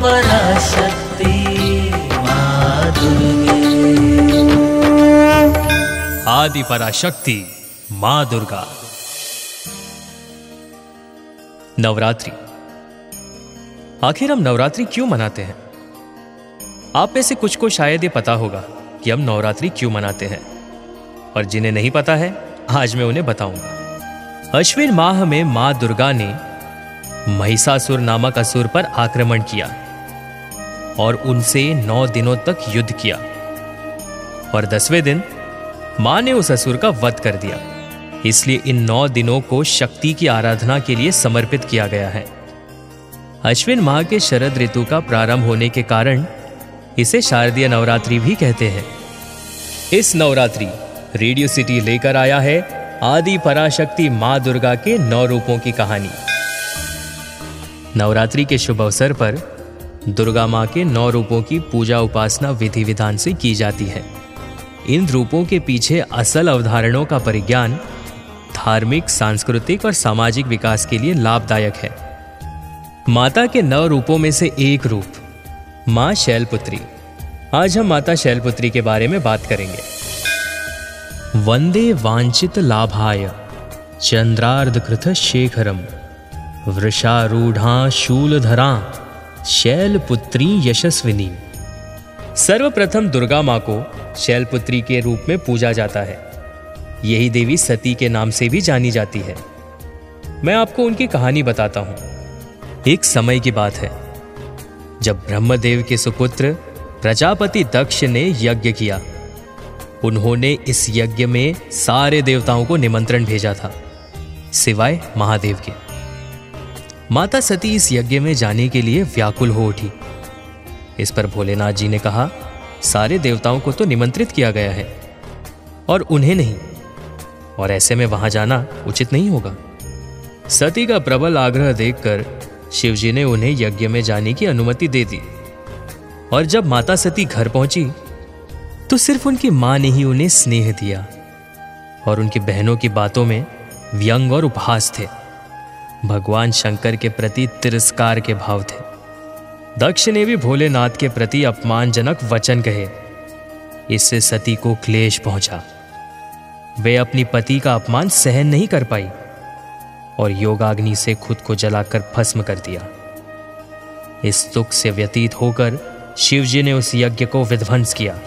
पराशक्ति दुर्गे आदि पराशक्ति माँ दुर्गा। नवरात्रि। आखिर हम नवरात्रि क्यों मनाते हैं? आप में से कुछ को शायद ये पता होगा कि हम नवरात्रि क्यों मनाते हैं। और जिन्हें नहीं पता है, आज मैं उन्हें बताऊँगा। अश्विन माह में माँ दुर्गा ने महिषासुर नामक असुर पर आक्रमण किया। और उनसे नौ दिनों तक युद्ध किया। और दसवें दिन, माँ ने उस असुर का वध कर दिया। इसलिए इन नौ दिनों को शक्ति की आराधना के लिए समर्पित किया गया है। अश्विन माह के शरद ऋतु का प्रारंभ होने के कारण इसे शारदीय नवरात्रि भी कहते हैं। इस नवरात्रि रेडियो सिटी लेकर आया है आदि पराशक्ति माँ दुर्गा के नौ रूपों की कहानी। नवरात्रि के शुभ अवसर पर दुर्गा माँ के नौ रूपों की पूजा उपासना विधि विधान से की जाती है। इन रूपों के पीछे असल अवधारणों का परिज्ञान धार्मिक, सांस्कृतिक और सामाजिक विकास के लिए लाभदायक है। माता के नौ रूपों में से एक रूप, माँ शैलपुत्री। आज हम माता शैलपुत्री के बारे में बात करेंगे। वंदे वांछित लाभाय, चंद्रार्धकृत शेखरम, वृषारूढ़ा शूलधरा। शैलपुत्री यशस्विनी। सर्वप्रथम दुर्गा माँ को शैलपुत्री के रूप में पूजा जाता है। यही देवी सती के नाम से भी जानी जाती है। मैं आपको उनकी कहानी बताता हूँ। एक समय की बात है। जब ब्रह्मदेव के सुपुत्र प्रजापति दक्ष ने यज्ञ किया, उन्होंने इस यज्ञ में सारे देवताओं को निमंत्रण भेजा था, सिवाय महादेव के। माता सती इस यज्ञ में जाने के लिए व्याकुल हो उठी। इस पर भोलेनाथ जी ने कहा, सारे देवताओं को तो निमंत्रित किया गया है, और उन्हें नहीं, और ऐसे में वहाँ जाना उचित नहीं होगा। सती का प्रबल आग्रह देखकर शिवजी ने उन्हें यज्ञ में जाने की अनुमति दे दी, और जब माता सती घर पहुँची तो सिर्फ़ उनकी माँ ने ही उन्हें स्नेह दिया, और उनकी बहनों की बातों में व्यंग और उपहास थे। भगवान शंकर के प्रति तिरस्कार के भाव थे। दक्ष ने भी भोलेनाथ के प्रति अपमानजनक वचन कहे। इससे सती को क्लेश पहुँचा। वे अपनी पति का अपमान सहन नहीं कर पाई और योगाग्नि से खुद को जलाकर भस्म कर दिया। इस दुख से व्यतीत होकर शिवजी ने उस यज्ञ को विध्वंस किया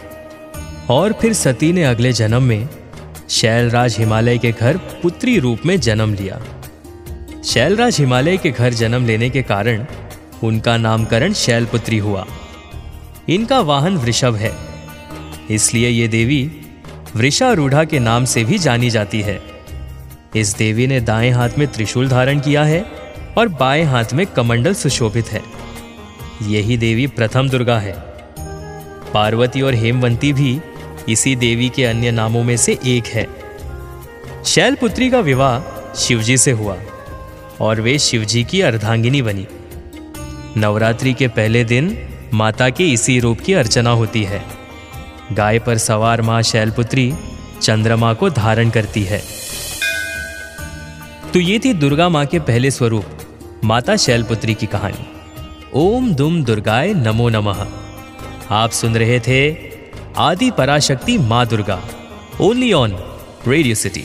और फिर सती ने अगले जन्म में शैलराज हिमालय के घर पुत्री रूप में जन्म लिया। शैलराज हिमालय के घर जन्म लेने के कारण उनका नामकरण शैलपुत्री हुआ। इनका वाहन वृषभ है। इसलिए ये देवी वृषारूढ़ा के नाम से भी जानी जाती है। इस देवी ने दाएँ हाथ में त्रिशूल धारण किया है और बाएँ हाथ में कमंडल सुशोभित है। यही देवी प्रथम दुर्गा है। पार्वती और हेमवंती भी इसी देवी के अन्य नामों में से एक है। शैलपुत्री का विवाह शिवजी से हुआ। और वे शिवजी की अर्धांगिनी बनी। नवरात्रि के पहले दिन माता के इसी रूप की अर्चना होती है। गाय पर सवार माँ शैलपुत्री चंद्रमा को धारण करती है। तो ये थी दुर्गा माँ के पहले स्वरूप, माता शैलपुत्री की कहानी। ओम दुम दुर्गाय नमो नमः। आप सुन रहे थे आदि पराशक्ति माँ Durga only on radio city